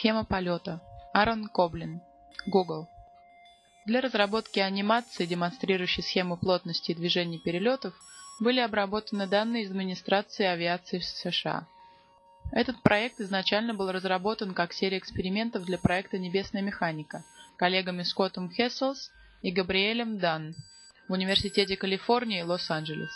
Схема полета. Аарон Коблин. Google. Для разработки анимации, демонстрирующей схему плотности и движения перелетов, были обработаны данные из администрации авиации в США. Этот проект изначально был разработан как серия экспериментов для проекта «Небесная механика» коллегами Скоттом Хесселс и Габриэлем Дан в Университете Калифорнии, Лос-Анджелес.